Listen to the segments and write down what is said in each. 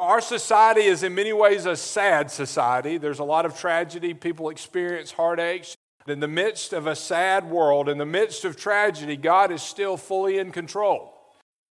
Our society is in many ways a sad society. There's a lot of tragedy. People experience heartaches. In the midst of a sad world, in the midst of tragedy, God is still fully in control.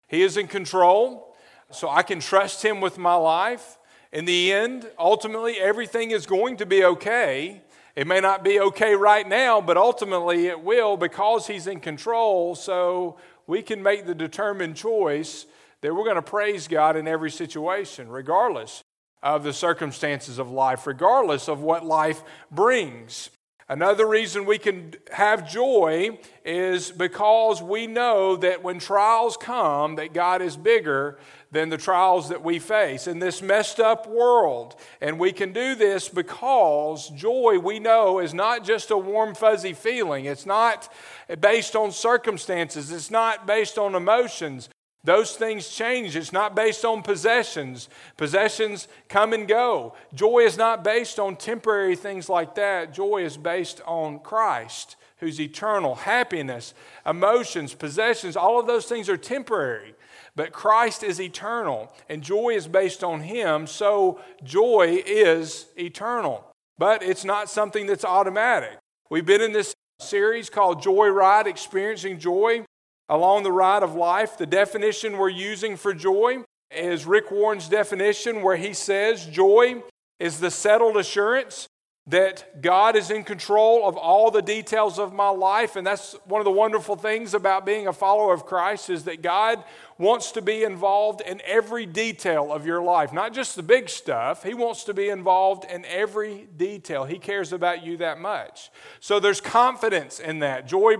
He is in control, so I can trust Him with my life. In the end, ultimately, everything is going to be okay. It may not be okay right now, but ultimately it will because He's in control. So we can make the determined choice that we're going to praise God in every situation, regardless of the circumstances of life, regardless of what life brings. Another reason we can have joy is because we know that when trials come that God is bigger than the trials that we face in this messed up world. And we can do this because joy we know is not just a warm fuzzy feeling. It's not based on circumstances. It's not based on emotions. Those things change. It's not based on possessions. Possessions come and go. Joy is not based on temporary things like that. Joy is based on Christ, who's eternal. Happiness, emotions, possessions, all of those things are temporary. But Christ is eternal, and joy is based on Him, so joy is eternal. But it's not something that's automatic. We've been in this series called Joy Ride, Experiencing Joy along the ride of life. The definition we're using for joy is Rick Warren's definition, where he says joy is the settled assurance that God is in control of all the details of my life. And that's one of the wonderful things about being a follower of Christ is that God wants to be involved in every detail of your life not just the big stuff. He wants to be involved in every detail. He cares about you that much. So there's confidence in that. Joy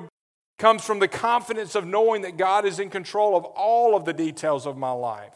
comes from the confidence of knowing that God is in control of all of the details of my life.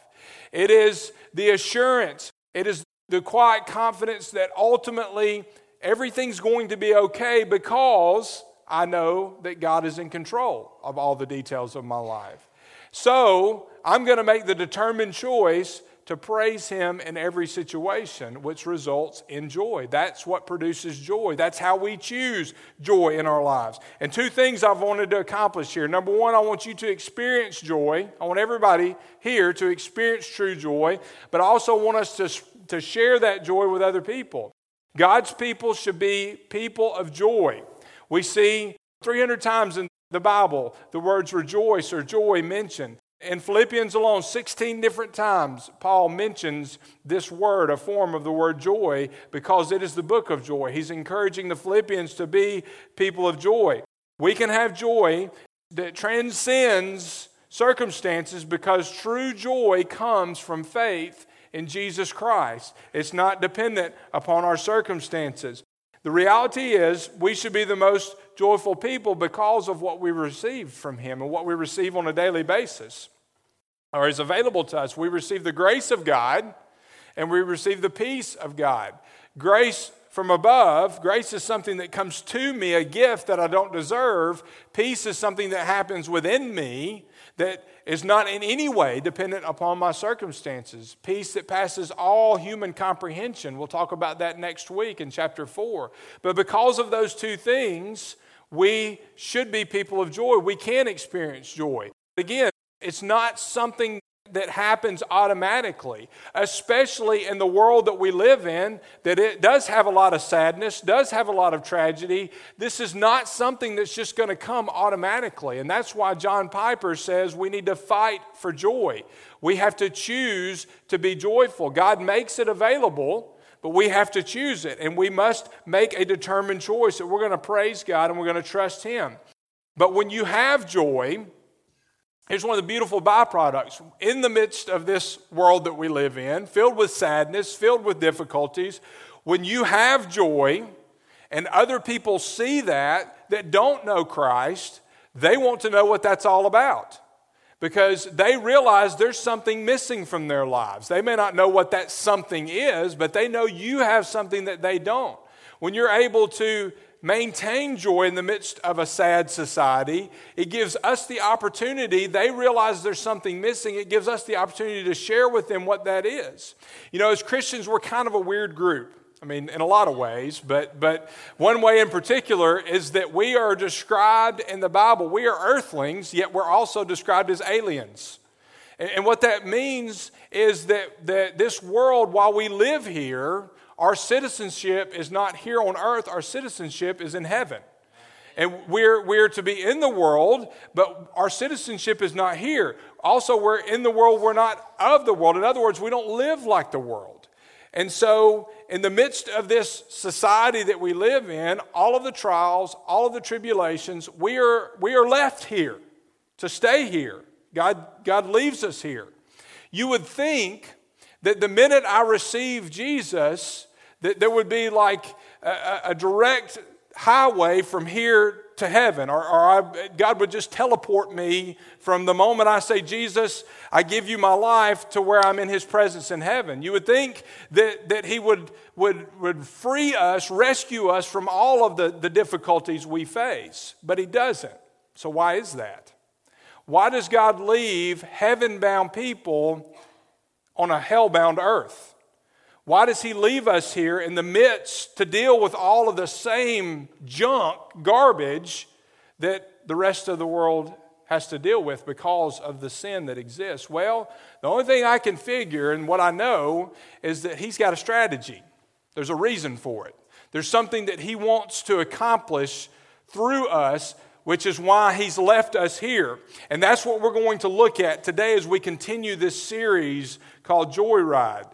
It is the assurance, it is the quiet confidence that ultimately everything's going to be okay because I know that God is in control of all the details of my life. So I'm going to make the determined choice to praise Him in every situation, which results in joy. That's what produces joy. That's how we choose joy in our lives. And two things I've wanted to accomplish here. Number one, I want you to experience joy. I want everybody here to experience true joy, but I also want us to, to share that joy with other people. God's people should be people of joy. We see 300 times in the Bible the words rejoice or joy mentioned. In Philippians alone, 16 different times, Paul mentions this word, a form of the word joy, because it is the book of joy. He's encouraging the Philippians to be people of joy. We can have joy that transcends circumstances because true joy comes from faith in Jesus Christ. It's not dependent upon our circumstances. The reality is, we should be the most joyful people because of what we receive from Him and what we receive on a daily basis or is available to us. We receive the grace of God and we receive the peace of God. Grace from above, grace is something that comes to me, a gift that I don't deserve. Peace is something that happens within me that is not in any way dependent upon my circumstances. Peace that passes all human comprehension. We'll talk about that next week in chapter 4. But because of those two things, we should be people of joy. We can experience joy. Again, it's not something that happens automatically, especially in the world that we live in, that it does have a lot of sadness, does have a lot of tragedy. This is not something that's just going to come automatically. And that's why John Piper says we need to fight for joy. We have to choose to be joyful. God makes it available, but we have to choose it. And we must make a determined choice that we're going to praise God and we're going to trust Him. But when you have joy, Here's one of the beautiful byproducts. In the midst of this world that we live in, filled with sadness, filled with difficulties, when you have joy and other people see that, that don't know Christ, they want to know what that's all about because they realize there's something missing from their lives. They may not know what that something is, but they know you have something that they don't. When you're able to maintain joy in the midst of a sad society. It gives us the opportunity, they realize there's something missing. It gives us the opportunity to share with them what that is. You know, as Christians, we're kind of a weird group. I mean, in a lot of ways, but, but one way in particular is that we are described in the Bible, we are earthlings, yet we're also described as aliens. And what that means is that, that this world, while we live here, our citizenship is not here on earth, our citizenship is in heaven. And we're, we're to be in the world, but our citizenship is not here. Also, we're in the world, we're not of the world. In other words, we don't live like the world. And so, in the midst of this society that we live in, all of the trials, all of the tribulations, we are, we are left here to stay here. God, God leaves us here. You would think that the minute I receive Jesus, that there would be like a, a direct highway from here to heaven, or, or I, God would just teleport me from the moment I say, Jesus, I give you my life to where I'm in His presence in heaven. You would think that, that He would, would, would free us, rescue us from all of the, the difficulties we face, but He doesn't. So, why is that? Why does God leave heaven bound people on a hell bound earth? Why does he leave us here in the midst to deal with all of the same junk, garbage that the rest of the world has to deal with because of the sin that exists? Well, the only thing I can figure and what I know is that he's got a strategy. There's a reason for it. There's something that he wants to accomplish through us, which is why he's left us here. And that's what we're going to look at today as we continue this series called Joyride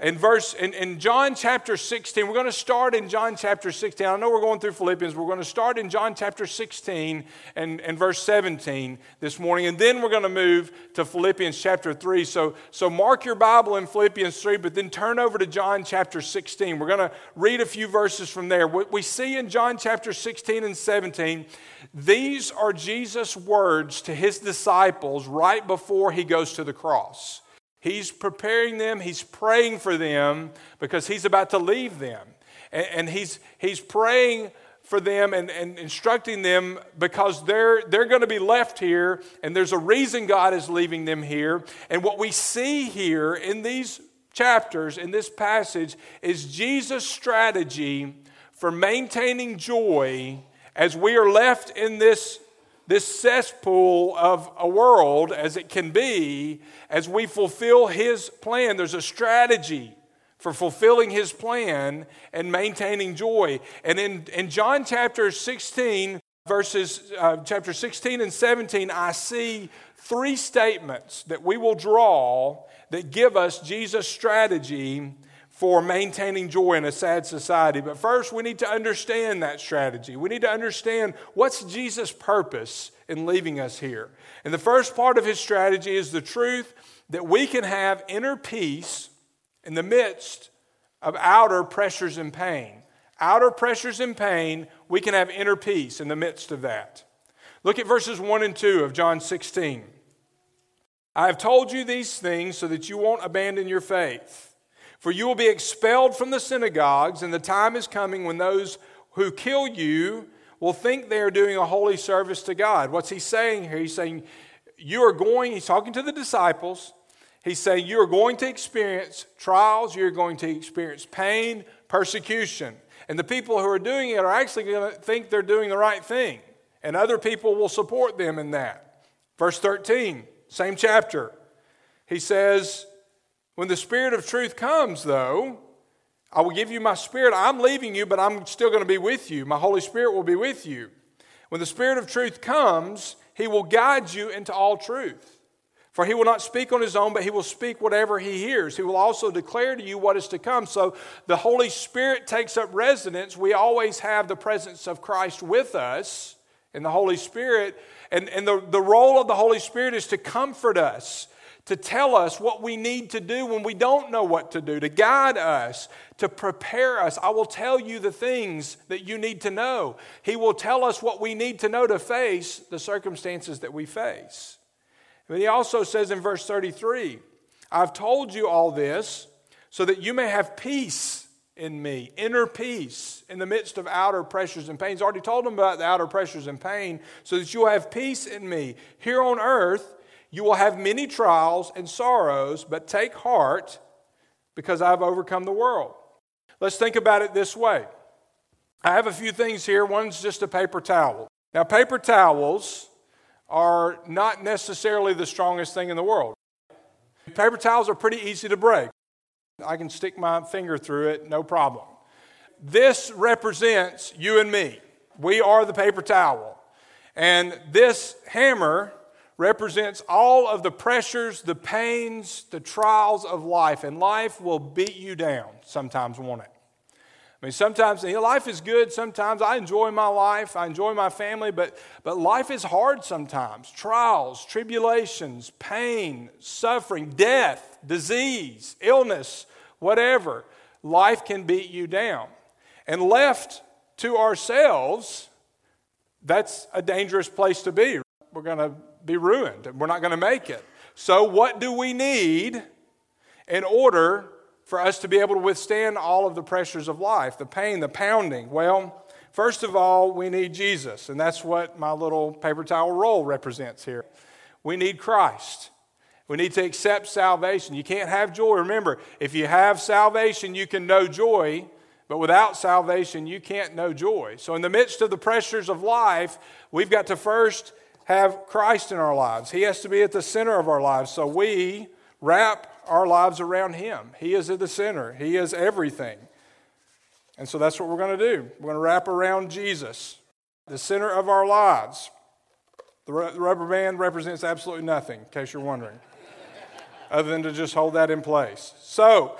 in verse in, in john chapter 16 we're going to start in john chapter 16 i know we're going through philippians we're going to start in john chapter 16 and, and verse 17 this morning and then we're going to move to philippians chapter 3 so so mark your bible in philippians 3 but then turn over to john chapter 16 we're going to read a few verses from there. What we see in john chapter 16 and 17 these are jesus words to his disciples right before he goes to the cross He's preparing them, he's praying for them because he's about to leave them. And, and he's, he's praying for them and, and instructing them because they're, they're going to be left here, and there's a reason God is leaving them here. And what we see here in these chapters, in this passage, is Jesus' strategy for maintaining joy as we are left in this this cesspool of a world as it can be as we fulfill His plan. There's a strategy for fulfilling His plan and maintaining joy. And in, in John chapter 16, verses uh, chapter 16 and 17, I see three statements that we will draw that give us Jesus' strategy for maintaining joy in a sad society. But first, we need to understand that strategy. We need to understand what's Jesus' purpose in leaving us here. And the first part of his strategy is the truth that we can have inner peace in the midst of outer pressures and pain. Outer pressures and pain, we can have inner peace in the midst of that. Look at verses 1 and 2 of John 16. I have told you these things so that you won't abandon your faith. For you will be expelled from the synagogues, and the time is coming when those who kill you will think they are doing a holy service to God. What's he saying here? He's saying, You are going, he's talking to the disciples. He's saying, You are going to experience trials, you're going to experience pain, persecution. And the people who are doing it are actually going to think they're doing the right thing. And other people will support them in that. Verse 13, same chapter. He says, when the Spirit of truth comes, though, I will give you my Spirit. I'm leaving you, but I'm still going to be with you. My Holy Spirit will be with you. When the Spirit of truth comes, He will guide you into all truth. For He will not speak on His own, but He will speak whatever He hears. He will also declare to you what is to come. So the Holy Spirit takes up residence. We always have the presence of Christ with us in the Holy Spirit. And, and the, the role of the Holy Spirit is to comfort us to tell us what we need to do when we don't know what to do, to guide us, to prepare us. I will tell you the things that you need to know. He will tell us what we need to know to face the circumstances that we face. But he also says in verse 33 I've told you all this so that you may have peace in me, inner peace in the midst of outer pressures and pains. I already told them about the outer pressures and pain, so that you'll have peace in me. Here on earth, you will have many trials and sorrows, but take heart because I've overcome the world. Let's think about it this way. I have a few things here. One's just a paper towel. Now, paper towels are not necessarily the strongest thing in the world. Paper towels are pretty easy to break. I can stick my finger through it, no problem. This represents you and me. We are the paper towel. And this hammer represents all of the pressures, the pains, the trials of life. And life will beat you down sometimes, won't it? I mean, sometimes life is good. Sometimes I enjoy my life. I enjoy my family, but, but life is hard sometimes. Trials, tribulations, pain, suffering, death, disease, illness, whatever. Life can beat you down. And left to ourselves, that's a dangerous place to be. We're going to be ruined. We're not going to make it. So, what do we need in order for us to be able to withstand all of the pressures of life, the pain, the pounding? Well, first of all, we need Jesus, and that's what my little paper towel roll represents here. We need Christ. We need to accept salvation. You can't have joy. Remember, if you have salvation, you can know joy, but without salvation, you can't know joy. So, in the midst of the pressures of life, we've got to first have Christ in our lives. He has to be at the center of our lives. So, we wrap our lives around Him. He is at the center, He is everything. And so that's what we're going to do. We're going to wrap around Jesus, the center of our lives. The rubber band represents absolutely nothing, in case you're wondering, other than to just hold that in place. So,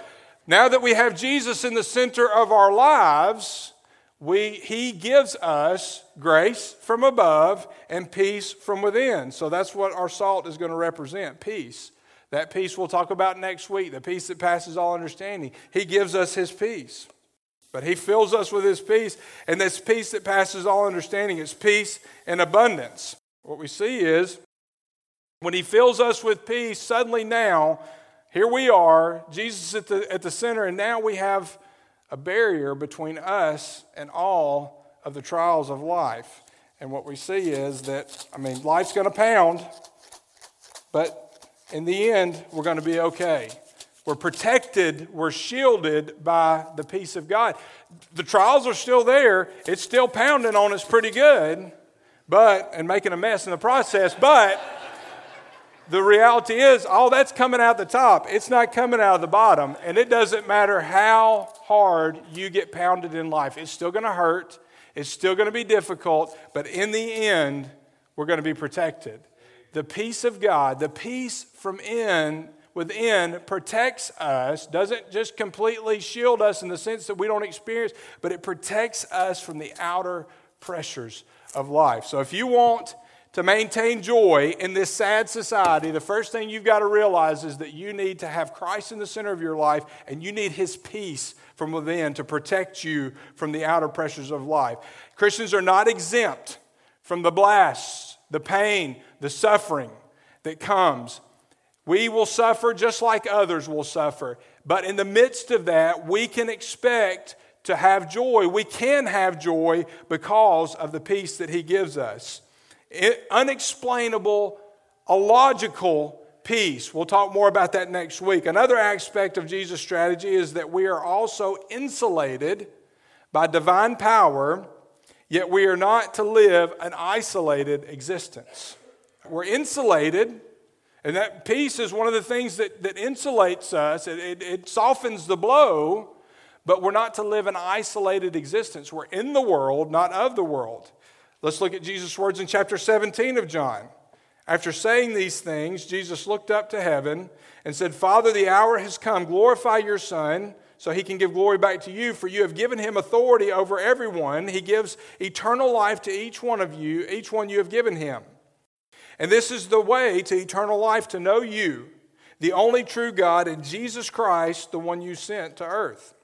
now that we have Jesus in the center of our lives, we, he gives us grace from above and peace from within. So that's what our salt is going to represent peace. That peace we'll talk about next week, the peace that passes all understanding. He gives us His peace. But He fills us with His peace, and this peace that passes all understanding is peace and abundance. What we see is when He fills us with peace, suddenly now, here we are, Jesus at the, at the center, and now we have a barrier between us and all of the trials of life. And what we see is that, I mean, life's going to pound, but in the end, we're going to be okay. We're protected, we're shielded by the peace of God. The trials are still there, it's still pounding on us pretty good, but, and making a mess in the process, but the reality is, all that's coming out the top. It's not coming out of the bottom. And it doesn't matter how hard you get pounded in life, it's still going to hurt, it's still going to be difficult, but in the end, we're going to be protected the peace of God, the peace from in within protects us, doesn't just completely shield us in the sense that we don't experience, but it protects us from the outer pressures of life. So if you want to maintain joy in this sad society, the first thing you've got to realize is that you need to have Christ in the center of your life and you need his peace from within to protect you from the outer pressures of life. Christians are not exempt from the blasts, the pain, the suffering that comes. We will suffer just like others will suffer. But in the midst of that, we can expect to have joy. We can have joy because of the peace that He gives us. Unexplainable, illogical peace. We'll talk more about that next week. Another aspect of Jesus' strategy is that we are also insulated by divine power, yet we are not to live an isolated existence. We're insulated, and that peace is one of the things that, that insulates us. It, it, it softens the blow, but we're not to live an isolated existence. We're in the world, not of the world. Let's look at Jesus' words in chapter 17 of John. After saying these things, Jesus looked up to heaven and said, Father, the hour has come. Glorify your Son so he can give glory back to you, for you have given him authority over everyone. He gives eternal life to each one of you, each one you have given him. And this is the way to eternal life to know you, the only true God, and Jesus Christ, the one you sent to earth.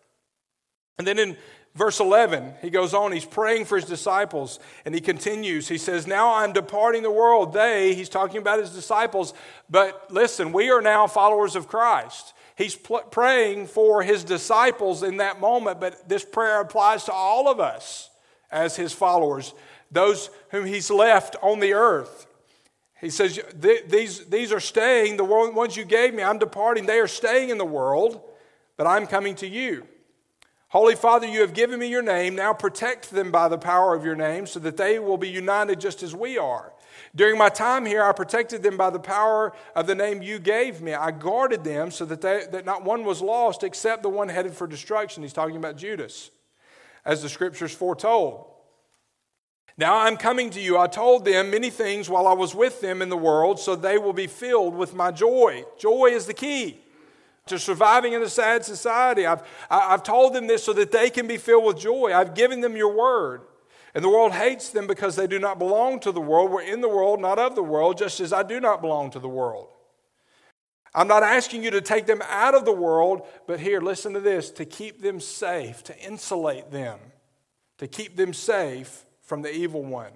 And then in verse 11, he goes on, he's praying for his disciples, and he continues. He says, Now I'm departing the world. They, he's talking about his disciples, but listen, we are now followers of Christ. He's pl- praying for his disciples in that moment, but this prayer applies to all of us as his followers, those whom he's left on the earth. He says, these, these are staying, the ones you gave me, I'm departing. They are staying in the world, but I'm coming to you. Holy Father, you have given me your name. Now protect them by the power of your name so that they will be united just as we are. During my time here, I protected them by the power of the name you gave me. I guarded them so that, they, that not one was lost except the one headed for destruction. He's talking about Judas, as the scriptures foretold. Now I'm coming to you. I told them many things while I was with them in the world, so they will be filled with my joy. Joy is the key to surviving in a sad society. I've, I've told them this so that they can be filled with joy. I've given them your word. And the world hates them because they do not belong to the world. We're in the world, not of the world, just as I do not belong to the world. I'm not asking you to take them out of the world, but here, listen to this to keep them safe, to insulate them, to keep them safe from the evil one.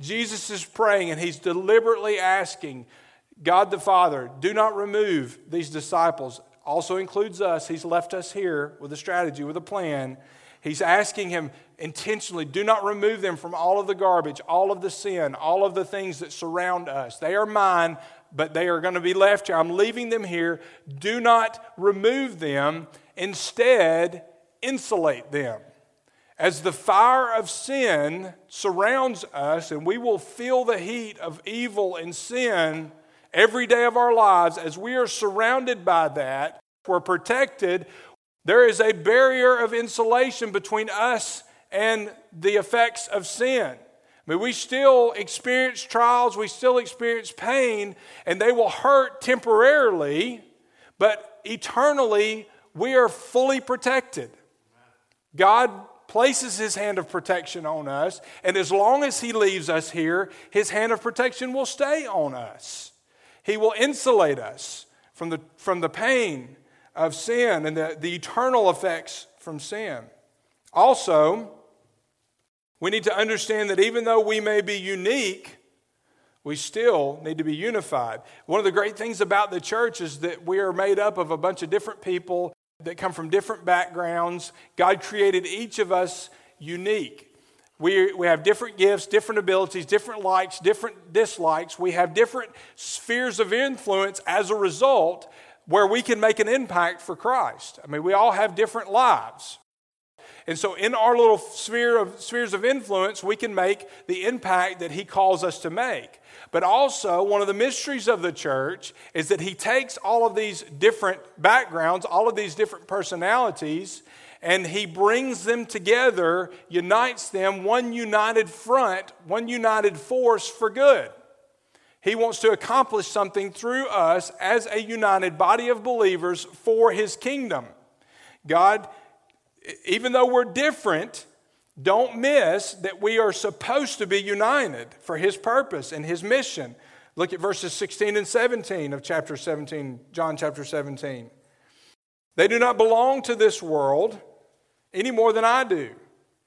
Jesus is praying and he's deliberately asking God the Father, do not remove these disciples. Also includes us. He's left us here with a strategy, with a plan. He's asking him intentionally, do not remove them from all of the garbage, all of the sin, all of the things that surround us. They are mine, but they are going to be left here. I'm leaving them here. Do not remove them. Instead, insulate them. As the fire of sin surrounds us, and we will feel the heat of evil and sin every day of our lives, as we are surrounded by that, we're protected. There is a barrier of insulation between us and the effects of sin. I mean, we still experience trials, we still experience pain, and they will hurt temporarily, but eternally we are fully protected. God places his hand of protection on us, and as long as he leaves us here, his hand of protection will stay on us. He will insulate us from the, from the pain of sin and the, the eternal effects from sin. Also, we need to understand that even though we may be unique, we still need to be unified. One of the great things about the church is that we are made up of a bunch of different people that come from different backgrounds. God created each of us unique. We, we have different gifts, different abilities, different likes, different dislikes. We have different spheres of influence as a result where we can make an impact for Christ. I mean, we all have different lives. And so, in our little sphere of, spheres of influence, we can make the impact that He calls us to make. But also, one of the mysteries of the church is that He takes all of these different backgrounds, all of these different personalities, and He brings them together, unites them, one united front, one united force for good. He wants to accomplish something through us as a united body of believers for His kingdom. God even though we're different, don't miss that we are supposed to be united for His purpose and His mission. Look at verses 16 and 17 of chapter 17, John chapter 17. They do not belong to this world any more than I do.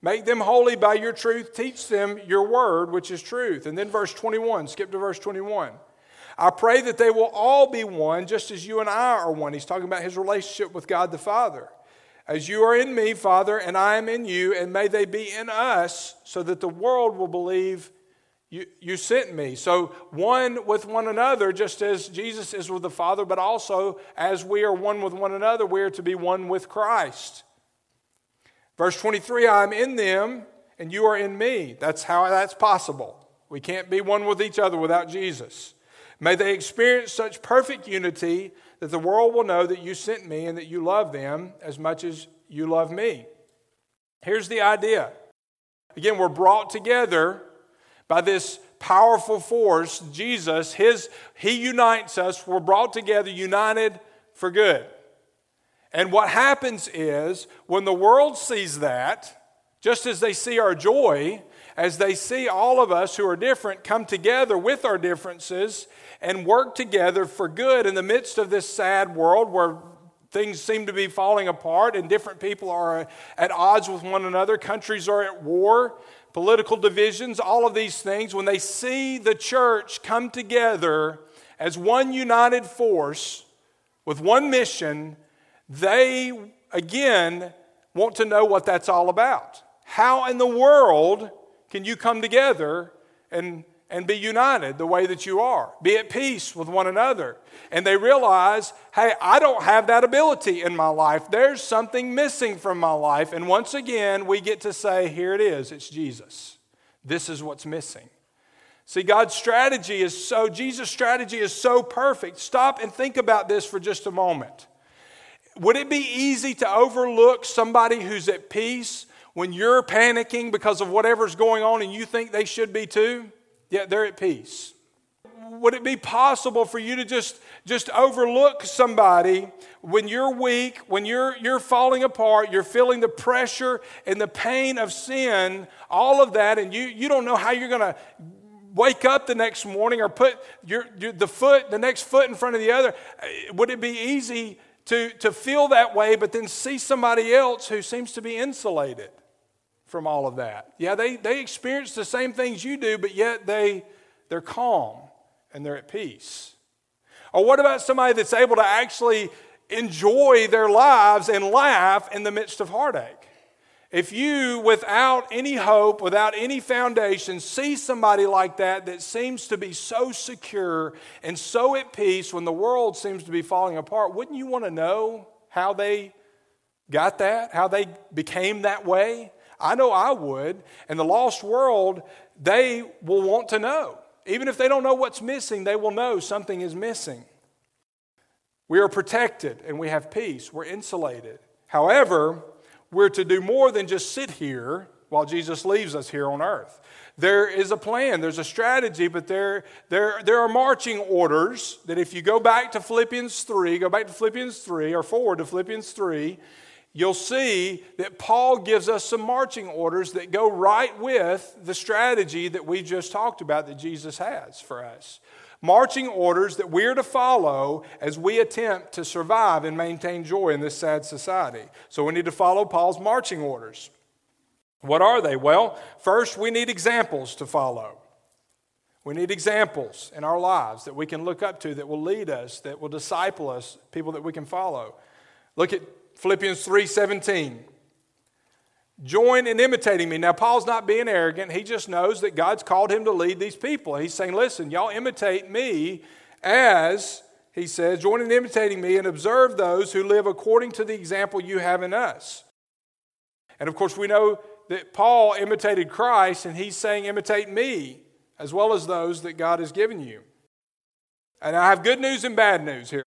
Make them holy by your truth. Teach them your word, which is truth. And then verse 21, skip to verse 21. I pray that they will all be one, just as you and I are one. He's talking about his relationship with God the Father. As you are in me, Father, and I am in you, and may they be in us, so that the world will believe you, you sent me. So, one with one another, just as Jesus is with the Father, but also as we are one with one another, we are to be one with Christ. Verse 23 I am in them, and you are in me. That's how that's possible. We can't be one with each other without Jesus. May they experience such perfect unity that the world will know that you sent me and that you love them as much as you love me. Here's the idea. Again, we're brought together by this powerful force, Jesus. His, he unites us. We're brought together, united for good. And what happens is when the world sees that, just as they see our joy, as they see all of us who are different come together with our differences and work together for good in the midst of this sad world where things seem to be falling apart and different people are at odds with one another, countries are at war, political divisions, all of these things, when they see the church come together as one united force with one mission, they again want to know what that's all about. How in the world can you come together and and be united the way that you are. Be at peace with one another. And they realize, hey, I don't have that ability in my life. There's something missing from my life. And once again, we get to say, here it is, it's Jesus. This is what's missing. See, God's strategy is so, Jesus' strategy is so perfect. Stop and think about this for just a moment. Would it be easy to overlook somebody who's at peace when you're panicking because of whatever's going on and you think they should be too? Yeah, they're at peace. Would it be possible for you to just, just overlook somebody when you're weak, when you're, you're falling apart, you're feeling the pressure and the pain of sin, all of that, and you, you don't know how you're going to wake up the next morning or put your, your, the foot, the next foot in front of the other? Would it be easy to, to feel that way, but then see somebody else who seems to be insulated from all of that? Yeah, they, they experience the same things you do, but yet they, they're calm and they're at peace. Or what about somebody that's able to actually enjoy their lives and laugh in the midst of heartache? If you, without any hope, without any foundation, see somebody like that that seems to be so secure and so at peace when the world seems to be falling apart, wouldn't you want to know how they got that? How they became that way? I know I would. And the lost world, they will want to know. Even if they don't know what's missing, they will know something is missing. We are protected and we have peace. We're insulated. However, we're to do more than just sit here while Jesus leaves us here on earth. There is a plan, there's a strategy, but there, there, there are marching orders that if you go back to Philippians 3, go back to Philippians 3 or forward to Philippians 3, you'll see that Paul gives us some marching orders that go right with the strategy that we just talked about that Jesus has for us marching orders that we're to follow as we attempt to survive and maintain joy in this sad society. So we need to follow Paul's marching orders. What are they? Well, first, we need examples to follow. We need examples in our lives that we can look up to, that will lead us, that will disciple us, people that we can follow. Look at Philippians 3:17. Join in imitating me. Now, Paul's not being arrogant. He just knows that God's called him to lead these people. He's saying, listen, y'all imitate me as, he says, join in imitating me and observe those who live according to the example you have in us. And of course, we know that Paul imitated Christ, and he's saying, imitate me as well as those that God has given you. And I have good news and bad news here.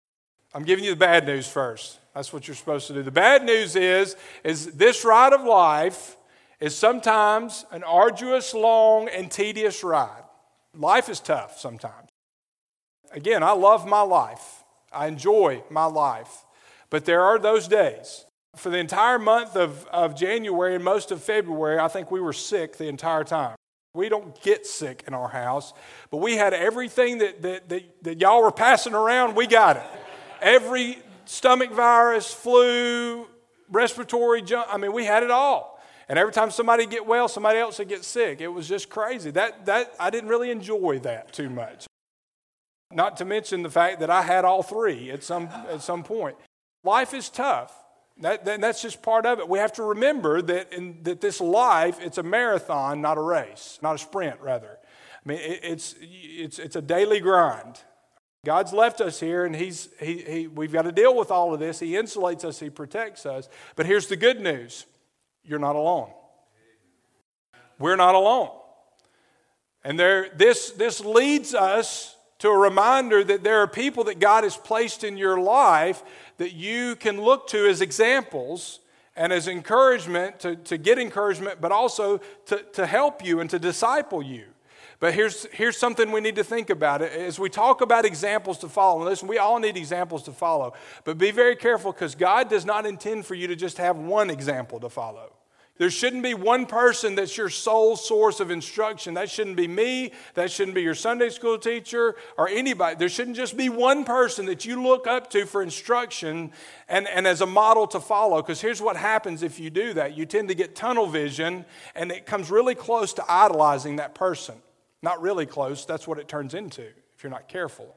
I'm giving you the bad news first. That's what you're supposed to do. The bad news is, is this ride of life is sometimes an arduous, long, and tedious ride. Life is tough sometimes. Again, I love my life. I enjoy my life. But there are those days. For the entire month of, of January and most of February, I think we were sick the entire time. We don't get sick in our house, but we had everything that, that, that, that y'all were passing around, we got it. Every stomach virus, flu, respiratory junk. I mean, we had it all. And every time somebody get well, somebody else would get sick. It was just crazy. That, that, I didn't really enjoy that too much. Not to mention the fact that I had all three at some, at some point. Life is tough. That, that, that's just part of it. We have to remember that, in, that this life, it's a marathon, not a race, not a sprint, rather. I mean, it, it's, it's, it's a daily grind. God's left us here, and he's, he, he, we've got to deal with all of this. He insulates us, He protects us. But here's the good news you're not alone. We're not alone. And there, this, this leads us to a reminder that there are people that God has placed in your life that you can look to as examples and as encouragement to, to get encouragement, but also to, to help you and to disciple you. But here's, here's something we need to think about. As we talk about examples to follow, and listen, we all need examples to follow, but be very careful because God does not intend for you to just have one example to follow. There shouldn't be one person that's your sole source of instruction. That shouldn't be me. That shouldn't be your Sunday school teacher or anybody. There shouldn't just be one person that you look up to for instruction and, and as a model to follow. Because here's what happens if you do that you tend to get tunnel vision, and it comes really close to idolizing that person. Not really close, that's what it turns into if you're not careful.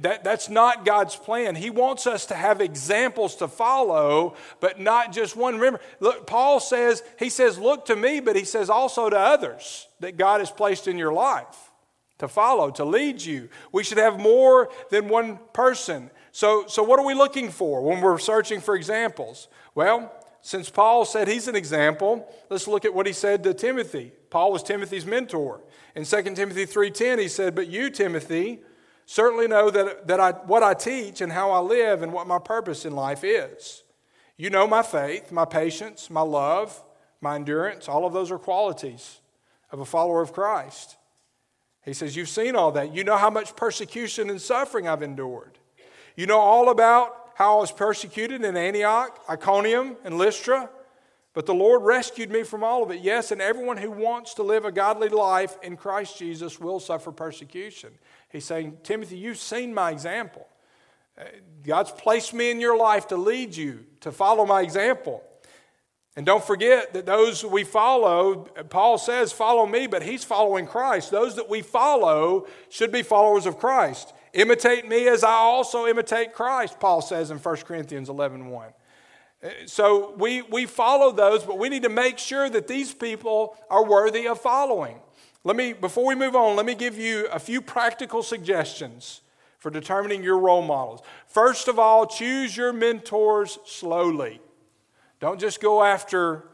That, that's not God's plan. He wants us to have examples to follow, but not just one. Remember, look, Paul says, he says, look to me, but he says also to others that God has placed in your life to follow, to lead you. We should have more than one person. So, so what are we looking for when we're searching for examples? Well, Since Paul said he's an example, let's look at what he said to Timothy. Paul was Timothy's mentor. In 2 Timothy 3:10 he said, "But you, Timothy, certainly know that, that I, what I teach and how I live and what my purpose in life is. You know my faith, my patience, my love, my endurance, all of those are qualities of a follower of Christ." He says, You've seen all that. You know how much persecution and suffering I've endured. You know all about how I was persecuted in Antioch, Iconium, and Lystra. But the Lord rescued me from all of it. Yes, and everyone who wants to live a godly life in Christ Jesus will suffer persecution. He's saying, Timothy, you've seen my example. Uh, God's placed me in your life to lead you, to follow my example. And don't forget that those we follow, Paul says, follow me, but he's following Christ. Those that we follow should be followers of Christ. Imitate me as I also imitate Christ, Paul says in 1 Corinthians 11 1. So we, we follow those, but we need to make sure that these people are worthy of following. Let me, before we move on, let me give you a few practical suggestions for determining your role models. First of all, choose your mentors slowly. Don't just go after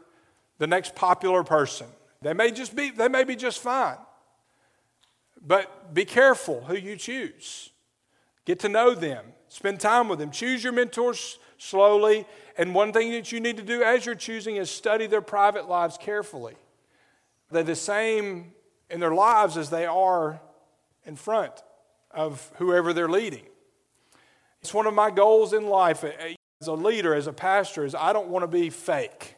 the next popular person. They may just be, they may be just fine. But be careful who you choose. Get to know them. Spend time with them. Choose your mentors slowly. And one thing that you need to do as you're choosing is study their private lives carefully. They're the same in their lives as they are in front of whoever they're leading. It's one of my goals in life as a leader, as a pastor, is I don't want to be fake.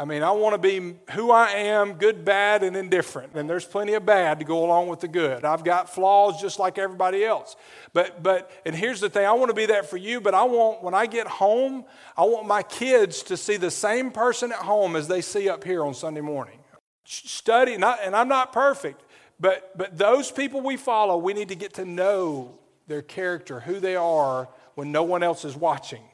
I mean, I want to be who I am, good, bad, and indifferent. And there's plenty of bad to go along with the good. I've got flaws just like everybody else. But, but, and here's the thing I want to be that for you, but I want, when I get home, I want my kids to see the same person at home as they see up here on Sunday morning. Study, not, and I'm not perfect, but, but those people we follow, we need to get to know their character, who they are when no one else is watching.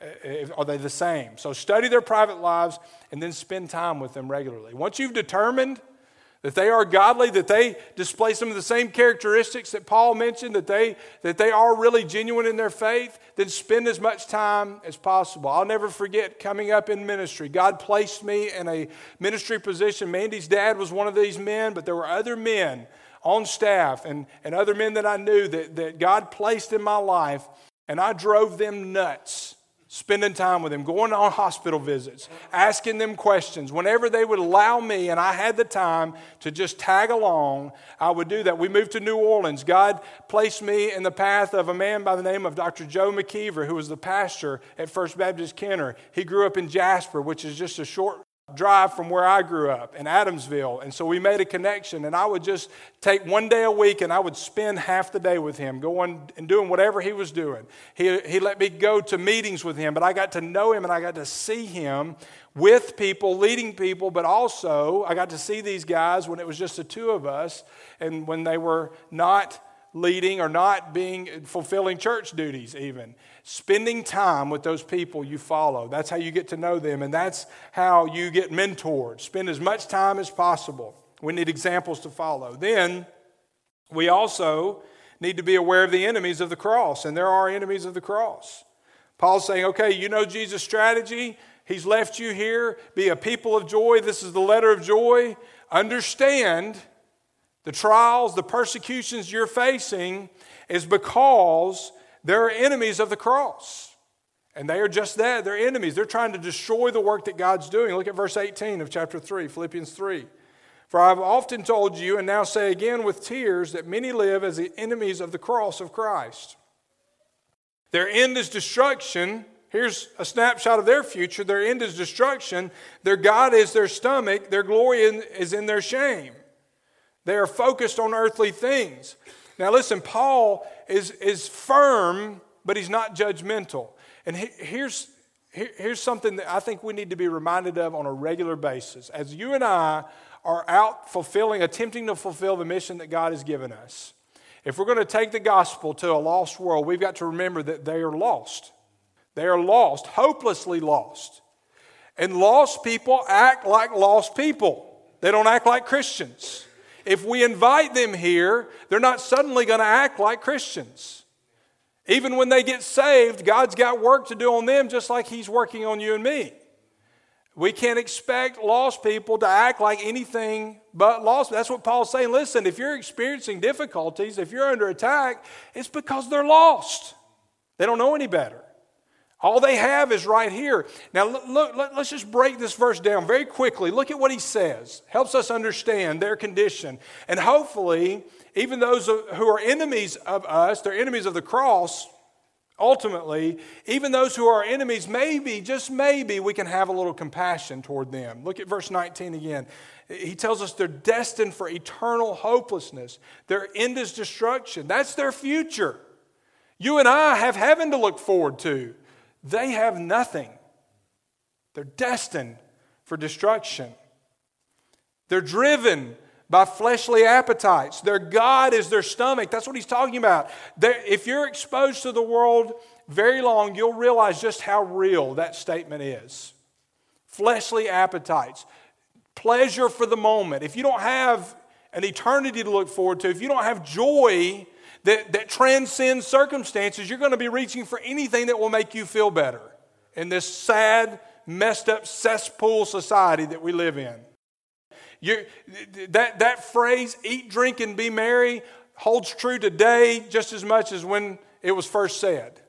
Uh, are they the same? So study their private lives and then spend time with them regularly. Once you've determined that they are godly, that they display some of the same characteristics that Paul mentioned, that they, that they are really genuine in their faith, then spend as much time as possible. I'll never forget coming up in ministry. God placed me in a ministry position. Mandy's dad was one of these men, but there were other men on staff and, and other men that I knew that, that God placed in my life, and I drove them nuts spending time with them, going on hospital visits, asking them questions. Whenever they would allow me and I had the time to just tag along, I would do that. We moved to New Orleans. God placed me in the path of a man by the name of Dr. Joe McKeever, who was the pastor at First Baptist Kenner. He grew up in Jasper, which is just a short drive from where I grew up in Adamsville. And so we made a connection. And I would just take one day a week and I would spend half the day with him, going and doing whatever he was doing. He, he let me go to meetings with him, but I got to know him and I got to see him with people, leading people, but also I got to see these guys when it was just the two of us and when they were not leading or not being fulfilling church duties even. Spending time with those people you follow. That's how you get to know them and that's how you get mentored. Spend as much time as possible. We need examples to follow. Then we also need to be aware of the enemies of the cross and there are enemies of the cross. Paul's saying okay you know jesus strategy. He's left you here. Be a people of joy. This is the letter of joy. Understand the trials, the persecutions you're facing is because there are enemies of the cross. And they are just that. They're enemies. They're trying to destroy the work that God's doing. Look at verse 18 of chapter 3, Philippians 3. For I've often told you, and now say again with tears, that many live as the enemies of the cross of Christ. Their end is destruction. Here's a snapshot of their future. Their end is destruction. Their God is their stomach. Their glory is in their shame. They are focused on earthly things. Now, listen, Paul is, is firm, but he's not judgmental. And he, here's, here, here's something that I think we need to be reminded of on a regular basis. As you and I are out fulfilling, attempting to fulfill the mission that God has given us, if we're going to take the gospel to a lost world, we've got to remember that they are lost. They are lost, hopelessly lost. And lost people act like lost people, they don't act like Christians if we invite them here, they're not suddenly going to act like Christians. Even when they get saved, God's got work to do on them just like He's working on you and me. We can't expect lost people to act like anything but lost. That's what Paul's saying. Listen, if you're experiencing difficulties, if you're under attack, it's because they're lost. They don't know any better. All they have is right here. Now, look, let, us just break this verse down very quickly. Look at what he says. Helps us understand their condition. And hopefully, even those who are enemies of us, they're enemies of the cross, ultimately, even those who are enemies, maybe, just maybe, we can have a little compassion toward them. Look at verse 19 again. He tells us they're destined for eternal hopelessness, their end is destruction. That's their future. You and I have heaven to look forward to. They have nothing. They're destined for destruction. They're driven by fleshly appetites. Their God is their stomach. That's what he's talking about. They're, if you're exposed to the world very long, you'll realize just how real that statement is. Fleshly appetites, pleasure for the moment. If you don't have an eternity to look forward to, if you don't have joy that, that transcends circumstances, you're going to be reaching for anything that will make you feel better in this sad, messed up cesspool society that we live in. that, that phrase, eat, drink, and be merry, holds true today just as much as when it was first said.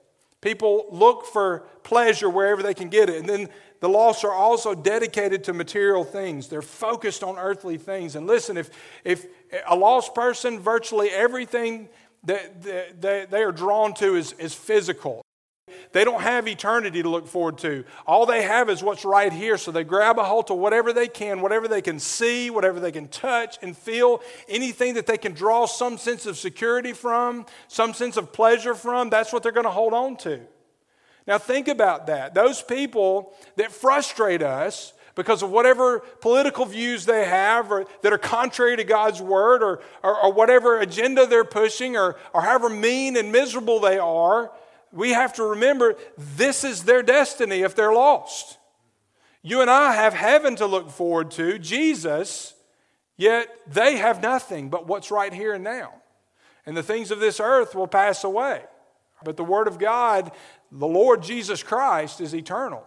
People look for pleasure wherever they can get it. And then the lost are also dedicated to material things. They're focused on earthly things. And listen, if, if a lost person, virtually everything that they, they are drawn to is, is physical. They don't have eternity to look forward to. All they have is what's right here. So they grab a hold to whatever they can, whatever they can see, whatever they can touch and feel, anything that they can draw some sense of security from, some sense of pleasure from, that's what they're going to hold on to. Now, think about that. Those people that frustrate us because of whatever political views they have or that are contrary to God's word or, or, or whatever agenda they're pushing or, or however mean and miserable they are, we have to remember this is their destiny if they're lost. You and I have heaven to look forward to, Jesus, yet they have nothing but what's right here and now. And the things of this earth will pass away. But the Word of God, the Lord Jesus Christ, is eternal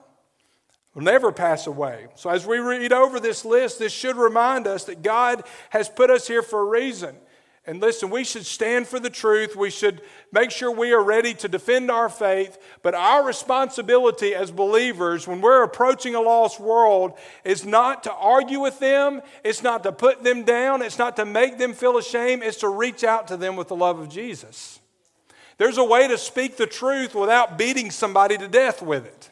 will never pass away. So, as we read over this list, this should remind us that God has put us here for a reason. And listen, we should stand for the truth. We should make sure we are ready to defend our faith. But our responsibility as believers, when we're approaching a lost world, is not to argue with them, it's not to put them down, it's not to make them feel ashamed, it's to reach out to them with the love of Jesus. There's a way to speak the truth without beating somebody to death with it.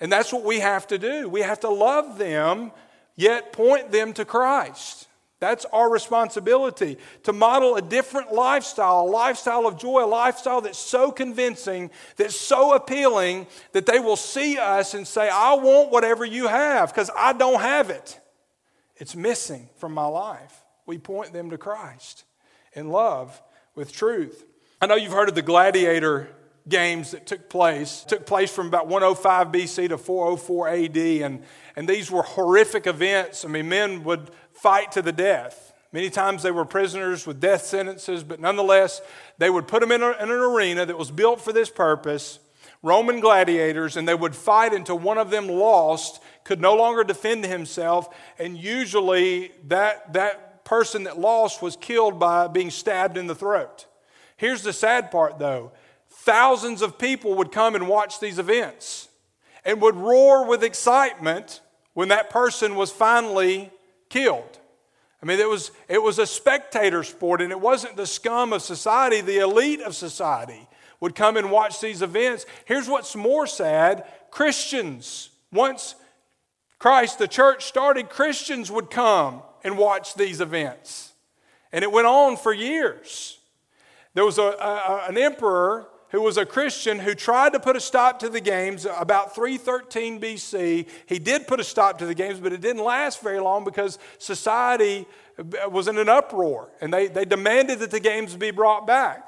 And that's what we have to do. We have to love them, yet point them to Christ. That's our responsibility to model a different lifestyle, a lifestyle of joy, a lifestyle that's so convincing, that's so appealing that they will see us and say, I want whatever you have because I don't have it. It's missing from my life. We point them to Christ in love with truth. I know you've heard of the gladiator games that took place. took place from about 105 BC to 404 AD, and, and these were horrific events. I mean, men would fight to the death. Many times they were prisoners with death sentences, but nonetheless, they would put them in, a, in an arena that was built for this purpose. Roman gladiators, and they would fight until one of them lost, could no longer defend himself, and usually that, that person that lost was killed by being stabbed in the throat. Here's the sad part though thousands of people would come and watch these events and would roar with excitement when that person was finally killed. I mean, it was, it was a spectator sport, and it wasn't the scum of society, the elite of society would come and watch these events. Here's what's more sad Christians, once Christ, the church started, Christians would come and watch these events. And it went on for years. There was a, a, an emperor who was a Christian who tried to put a stop to the games about 313 BC. He did put a stop to the games, but it didn't last very long because society was in an uproar and they, they demanded that the games be brought back.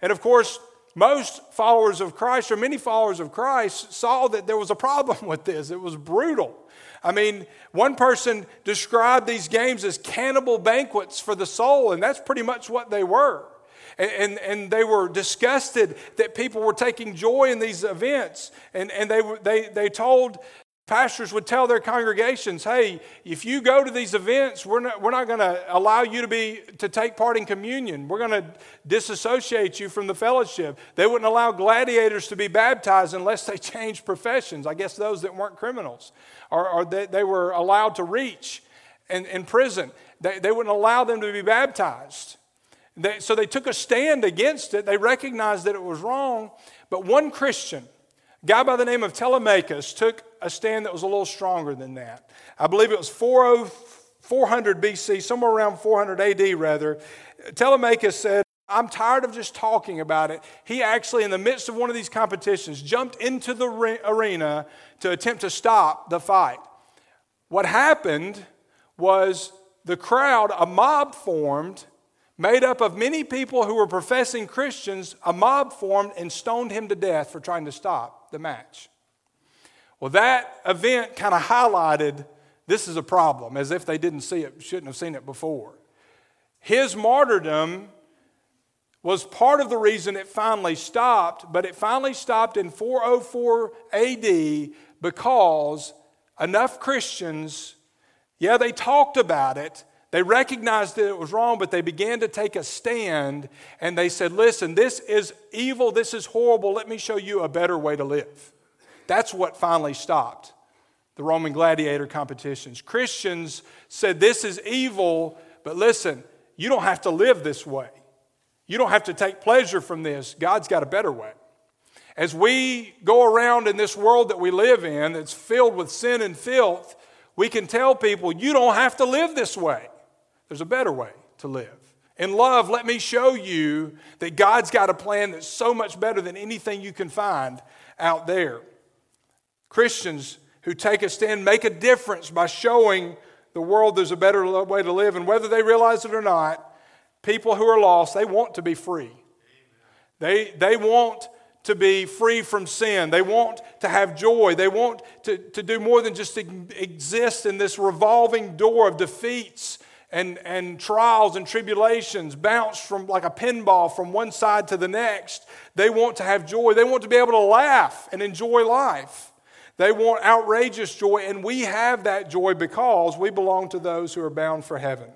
And of course, most followers of Christ, or many followers of Christ, saw that there was a problem with this. It was brutal. I mean, one person described these games as cannibal banquets for the soul, and that's pretty much what they were and, and, they were disgusted that people were taking joy in these events. And, and they, they, they told pastors would tell their congregations, hey, if you go to these events, we're not, we're not going to allow you to, be, to take part in communion. We're going to disassociate you from the fellowship. They wouldn't allow gladiators to be baptized unless they changed professions. I guess those that weren't criminals, or, or they, they were allowed to reach in, in prison. They, they wouldn't allow them to be baptized. They, so they took a stand against it. They recognized that it was wrong. But one Christian, a guy by the name of Telemachus, took a stand that was a little stronger than that. I believe it was 400 BC, somewhere around 400 AD rather. Telemachus said, I'm tired of just talking about it. He actually, in the midst of one of these competitions, jumped into the arena to attempt to stop the fight. What happened was the crowd, a mob formed, made up of many people who were professing Christians. A mob formed and stoned him to death for trying to stop the match. Well, that event kind of highlighted this is a problem, as if they didn't see it, shouldn't have seen it before. His martyrdom was part of the reason it finally stopped, but it finally stopped in 404 AD because enough Christians, yeah, they talked about it, they recognized that it was wrong, but they began to take a stand and they said, Listen, this is evil, this is horrible, let me show you a better way to live. That's what finally stopped the Roman gladiator competitions. Christians said, This is evil, but listen, you don't have to live this way. You don't have to take pleasure from this. God's got a better way. As we go around in this world that we live in that's filled with sin and filth, we can tell people, You don't have to live this way. There's a better way to live. In love, let me show you that God's got a plan that's so much better than anything you can find out there. Christians who take a stand make a difference by showing the world there's a better way to live. And whether they realize it or not, people who are lost, they want to be free. They, they want to be free from sin. They want to have joy. They want to, to do more than just exist in this revolving door of defeats and, and trials and tribulations, bounce from like a pinball from one side to the next. They want to have joy. They want to be able to laugh and enjoy life. They want outrageous joy, and we have that joy because we belong to those who are bound for heaven,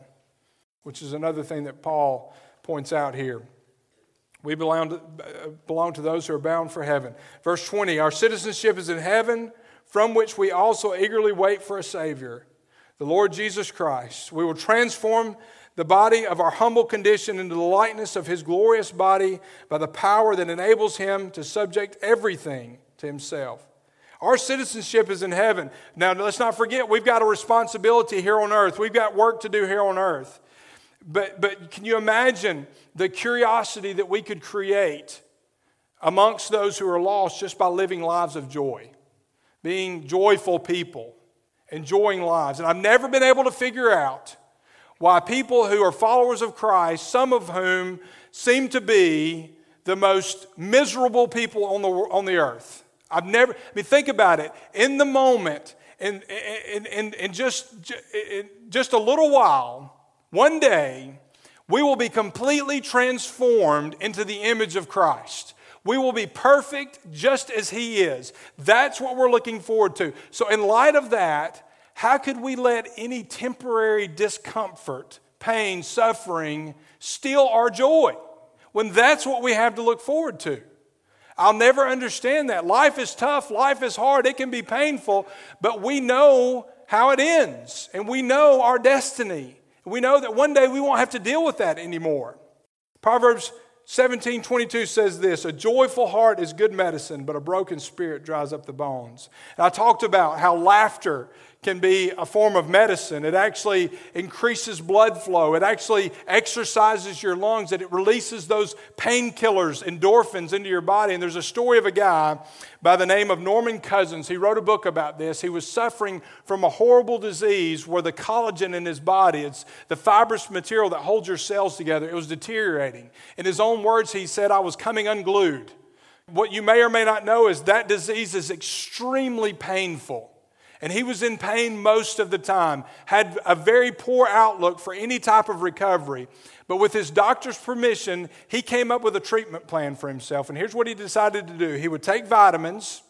which is another thing that Paul points out here. We belong to, belong to those who are bound for heaven. Verse 20 Our citizenship is in heaven, from which we also eagerly wait for a Savior, the Lord Jesus Christ. We will transform the body of our humble condition into the likeness of His glorious body by the power that enables Him to subject everything to Himself. Our citizenship is in heaven. Now, let's not forget, we've got a responsibility here on earth. We've got work to do here on earth. But, but can you imagine the curiosity that we could create amongst those who are lost just by living lives of joy, being joyful people, enjoying lives? And I've never been able to figure out why people who are followers of Christ, some of whom seem to be the most miserable people on the, on the earth, I've never, I mean, think about it. In the moment, in, in, in, in just, in just a little while, one day, we will be completely transformed into the image of Christ. We will be perfect just as He is. That's what we're looking forward to. So, in light of that, how could we let any temporary discomfort, pain, suffering steal our joy when that's what we have to look forward to? I'll never understand that. Life is tough, life is hard, it can be painful, but we know how it ends, and we know our destiny. We know that one day we won't have to deal with that anymore. Proverbs 17 22 says this A joyful heart is good medicine, but a broken spirit dries up the bones. And I talked about how laughter can be a form of medicine. It actually increases blood flow. It actually exercises your lungs. That it releases those painkillers, endorphins into your body. And there's a story of a guy by the name of Norman Cousins. He wrote a book about this. He was suffering from a horrible disease where the collagen in his body, it's the fibrous material that holds your cells together, it was deteriorating. In his own words, he said, I was coming unglued. What you may or may not know is that disease is extremely painful. And he was in pain most of the time, had a very poor outlook for any type of recovery. But with his doctor's permission, he came up with a treatment plan for himself. And here's what he decided to do he would take vitamins,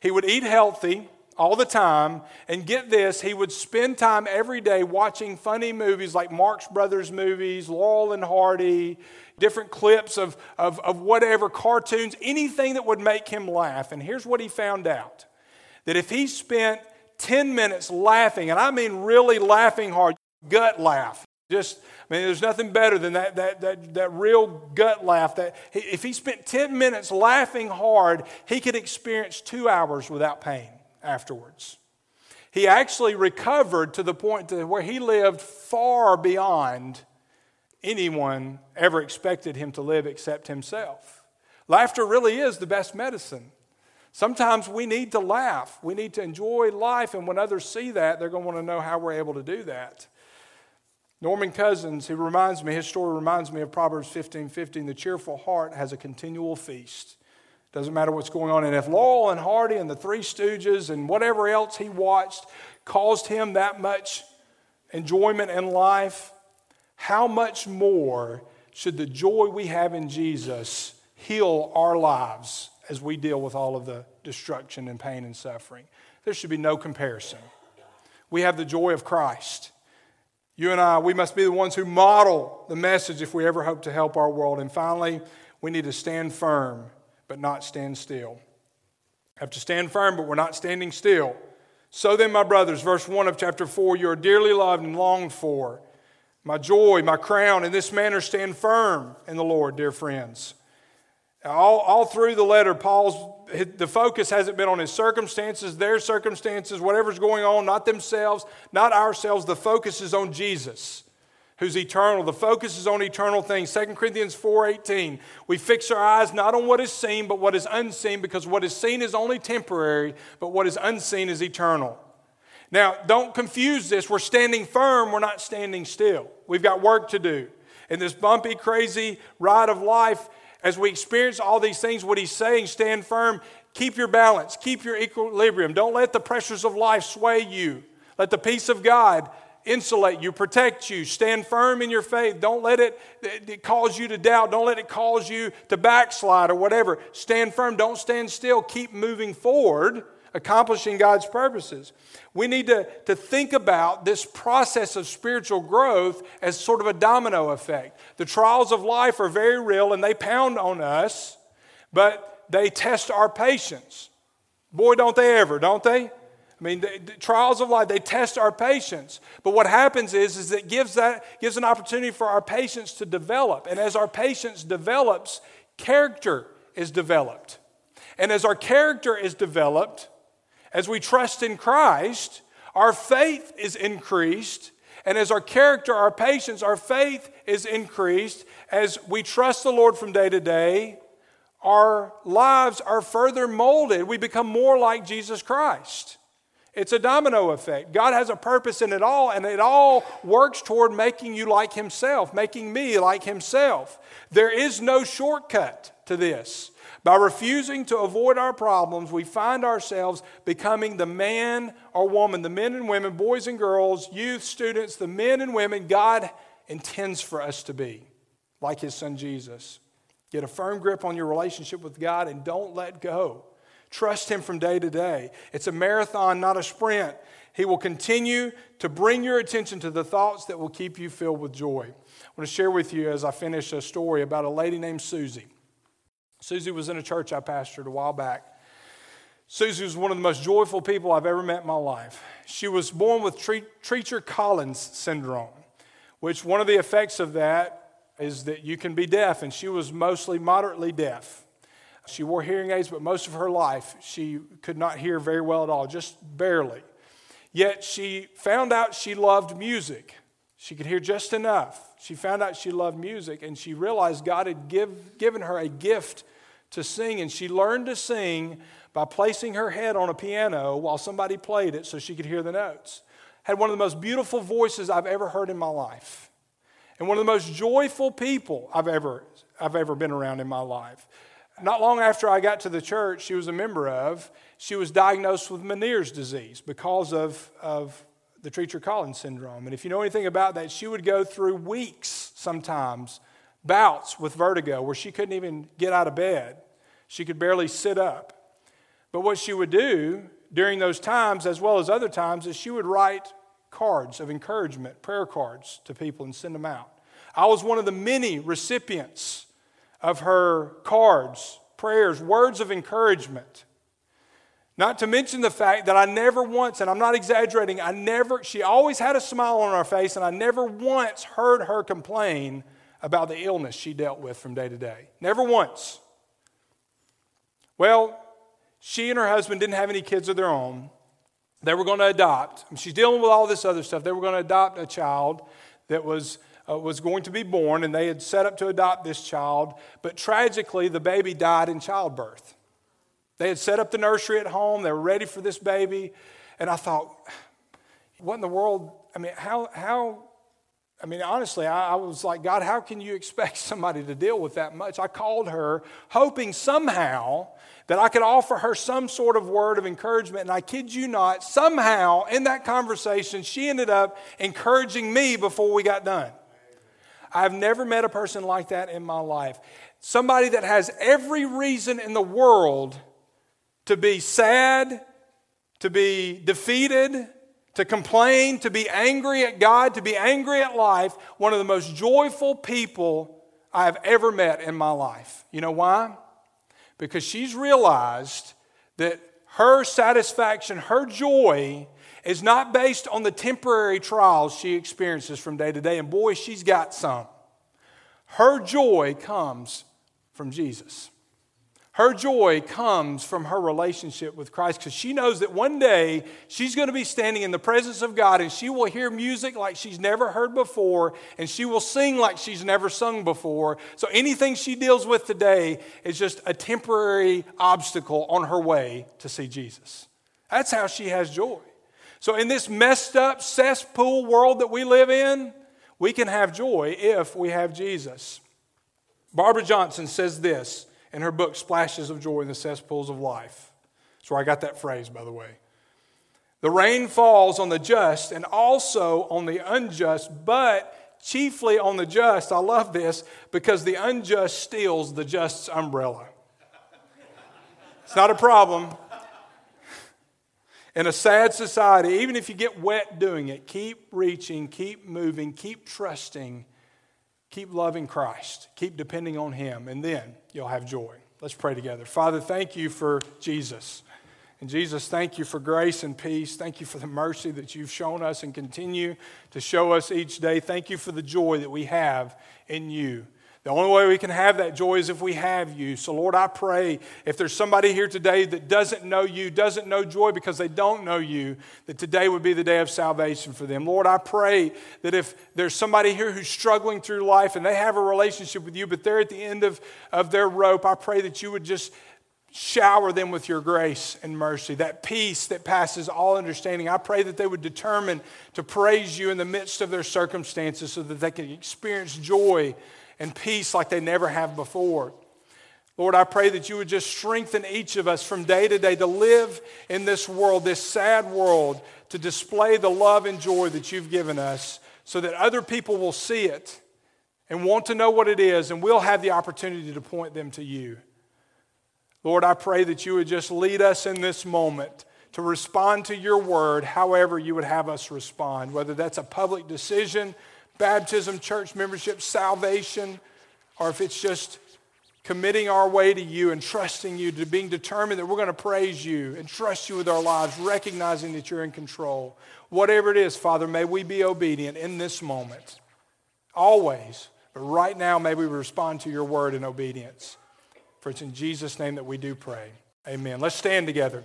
he would eat healthy, all the time. And get this, he would spend time every day watching funny movies like Marx Brothers movies, Laurel and Hardy, different clips of, of, of whatever, cartoons, anything that would make him laugh. And here's what he found out that if he spent 10 minutes laughing, and I mean really laughing hard, gut laugh, just, I mean, there's nothing better than that, that, that, that real gut laugh. That if he spent 10 minutes laughing hard, he could experience two hours without pain afterwards. He actually recovered to the point to where he lived far beyond anyone ever expected him to live except himself. Laughter really is the best medicine. Sometimes we need to laugh. We need to enjoy life, and when others see that, they're going to want to know how we're able to do that. Norman Cousins, he reminds me, his story reminds me of Proverbs 15 15. The cheerful heart has a continual feast. Doesn't matter what's going on. And if Laurel and Hardy and the Three Stooges and whatever else he watched caused him that much enjoyment in life, how much more should the joy we have in Jesus heal our lives as we deal with all of the destruction and pain and suffering? There should be no comparison. We have the joy of Christ. You and I, we must be the ones who model the message if we ever hope to help our world. And finally, we need to stand firm, but not stand still. Have to stand firm, but we're not standing still. So then, my brothers, verse 1 of chapter 4, you are dearly loved and longed for. My joy, my crown, in this manner stand firm in the Lord, dear friends. All, all through the letter, Paul's the focus hasn't been on his circumstances, their circumstances, whatever's going on, not themselves, not ourselves. The focus is on Jesus, who's eternal. The focus is on eternal things. 2 Corinthians 4:18. We fix our eyes not on what is seen, but what is unseen, because what is seen is only temporary, but what is unseen is eternal. Now, don't confuse this. We're standing firm, we're not standing still. We've got work to do. In this bumpy, crazy ride of life, as we experience all these things, what he's saying, stand firm, keep your balance, keep your equilibrium. Don't let the pressures of life sway you. Let the peace of God insulate you, protect you. Stand firm in your faith. Don't let it, it cause you to doubt. Don't let it cause you to backslide or whatever. Stand firm. Don't stand still. Keep moving forward accomplishing God's purposes. We need to, to think about this process of spiritual growth as sort of a domino effect. The trials of life are very real and they pound on us, but they test our patience. Boy, don't they ever, don't they? I mean, the, the, trials of life, they test our patience. But what happens is, is it gives, that, gives an opportunity for our patience to develop. And as our patience develops, character is developed. And as our character is developed, as we trust in Christ, our faith is increased. And as our character, our patience, our faith is increased, as we trust the Lord from day to day, our lives are further molded. We become more like Jesus Christ. It's a domino effect. God has a purpose in it all, and it all works toward making you like Himself, making me like Himself. There is no shortcut to this. By refusing to avoid our problems, we find ourselves becoming the man or woman, the men and women, boys and girls, youth, students, the men and women God intends for us to be, like His Son Jesus. Get a firm grip on your relationship with God and don't let go. Trust Him from day to day. It's a marathon, not a sprint. He will continue to bring your attention to the thoughts that will keep you filled with joy. I want to share with you as I finish a story about a lady named Susie. Susie was in a church I pastored a while back. Susie was one of the most joyful people I've ever met in my life. She was born with Treacher Collins syndrome, which one of the effects of that is that you can be deaf, and she was mostly moderately deaf. She wore hearing aids, but most of her life she could not hear very well at all, just barely. Yet she found out she loved music. She could hear just enough. She found out she loved music, and she realized God had give, given her a gift to sing, and she learned to sing by placing her head on a piano while somebody played it so she could hear the notes. Had one of the most beautiful voices I've ever heard in my life, and one of the most joyful people I've ever, I've ever been around in my life. Not long after I got to the church she was a member of, she was diagnosed with Meniere's disease because of, of the Treacher Collins syndrome. And if you know anything about that, she would go through weeks sometimes bouts with vertigo where she couldn't even get out of bed. She could barely sit up. But what she would do during those times, as well as other times, is she would write cards of encouragement, prayer cards to people and send them out. I was one of the many recipients of her cards, prayers, words of encouragement. Not to mention the fact that I never once, and I'm not exaggerating, I never, she always had a smile on her face, and I never once heard her complain about the illness she dealt with from day to day. Never once. Well, she and her husband didn't have any kids of their own. They were going to adopt. She's dealing with all this other stuff. They were going to adopt a child that was, uh, was going to be born, and they had set up to adopt this child. But tragically, the baby died in childbirth. They had set up the nursery at home, they were ready for this baby. And I thought, what in the world? I mean, how, how I mean, honestly, I, I, was like, God, how can you expect somebody to deal with that much? I called her hoping somehow that I could offer her some sort of word of encouragement. And I kid you not, somehow in that conversation, she ended up encouraging me before we got done. I've never met a person like that in my life. Somebody that has every reason in the world to be sad, to be defeated, to complain, to be angry at God, to be angry at life. One of the most joyful people I have ever met in my life. You know why? because she's realized that her satisfaction, her joy, is not based on the temporary trials she experiences from day to day. And boy, she's got some. Her joy comes from Jesus. Her joy comes from her relationship with Christ because she knows that one day she's going to be standing in the presence of God and she will hear music like she's never heard before and she will sing like she's never sung before. So anything she deals with today is just a temporary obstacle on her way to see Jesus. That's how she has joy. So, in this messed up cesspool world that we live in, we can have joy if we have Jesus. Barbara Johnson says this in her book, Splashes of Joy in the Cesspools of Life. That's where I got that phrase, by the way. The rain falls on the just and also on the unjust, but chiefly on the just. I love this because the unjust steals the just's umbrella. It's not a problem. In a sad society, even if you get wet doing it, keep reaching, keep moving, keep trusting Keep loving Christ. Keep depending on Him, and then you'll have joy. Let's pray together. Father, thank you for Jesus. And Jesus, thank you for grace and peace. Thank you for the mercy that you've shown us and continue to show us each day. Thank you for the joy that we have in you. The only way we can have that joy is if we have you. So, Lord, I pray if there's somebody here today that doesn't know you, doesn't know joy because they don't know you, that today would be the day of salvation for them. Lord, I pray that if there's somebody here who's struggling through life and they have a relationship with you, but they're at the end of, of their rope, I pray that you would just shower them with your grace and mercy, that peace that passes all understanding. I pray that they would determine to praise you in the midst of their circumstances so that they can experience joy and peace like they never have before. Lord, I pray that you would just strengthen each of us from day to day to live in this world, this sad world, to display the love and joy that you've given us so that other people will see it and want to know what it is, and we'll have the opportunity to point them to you. Lord, I pray that you would just lead us in this moment to respond to your word however you would have us respond, whether that's a public decision baptism, church membership, salvation, or if it's just committing our way to you and trusting you, to being determined that we're going to praise you and trust you with our lives, recognizing that you're in control. Whatever it is, Father, may we be obedient in this moment. Always. But right now, may we respond to your word in obedience. For it's in Jesus' name that we do pray. Amen. Let's stand together.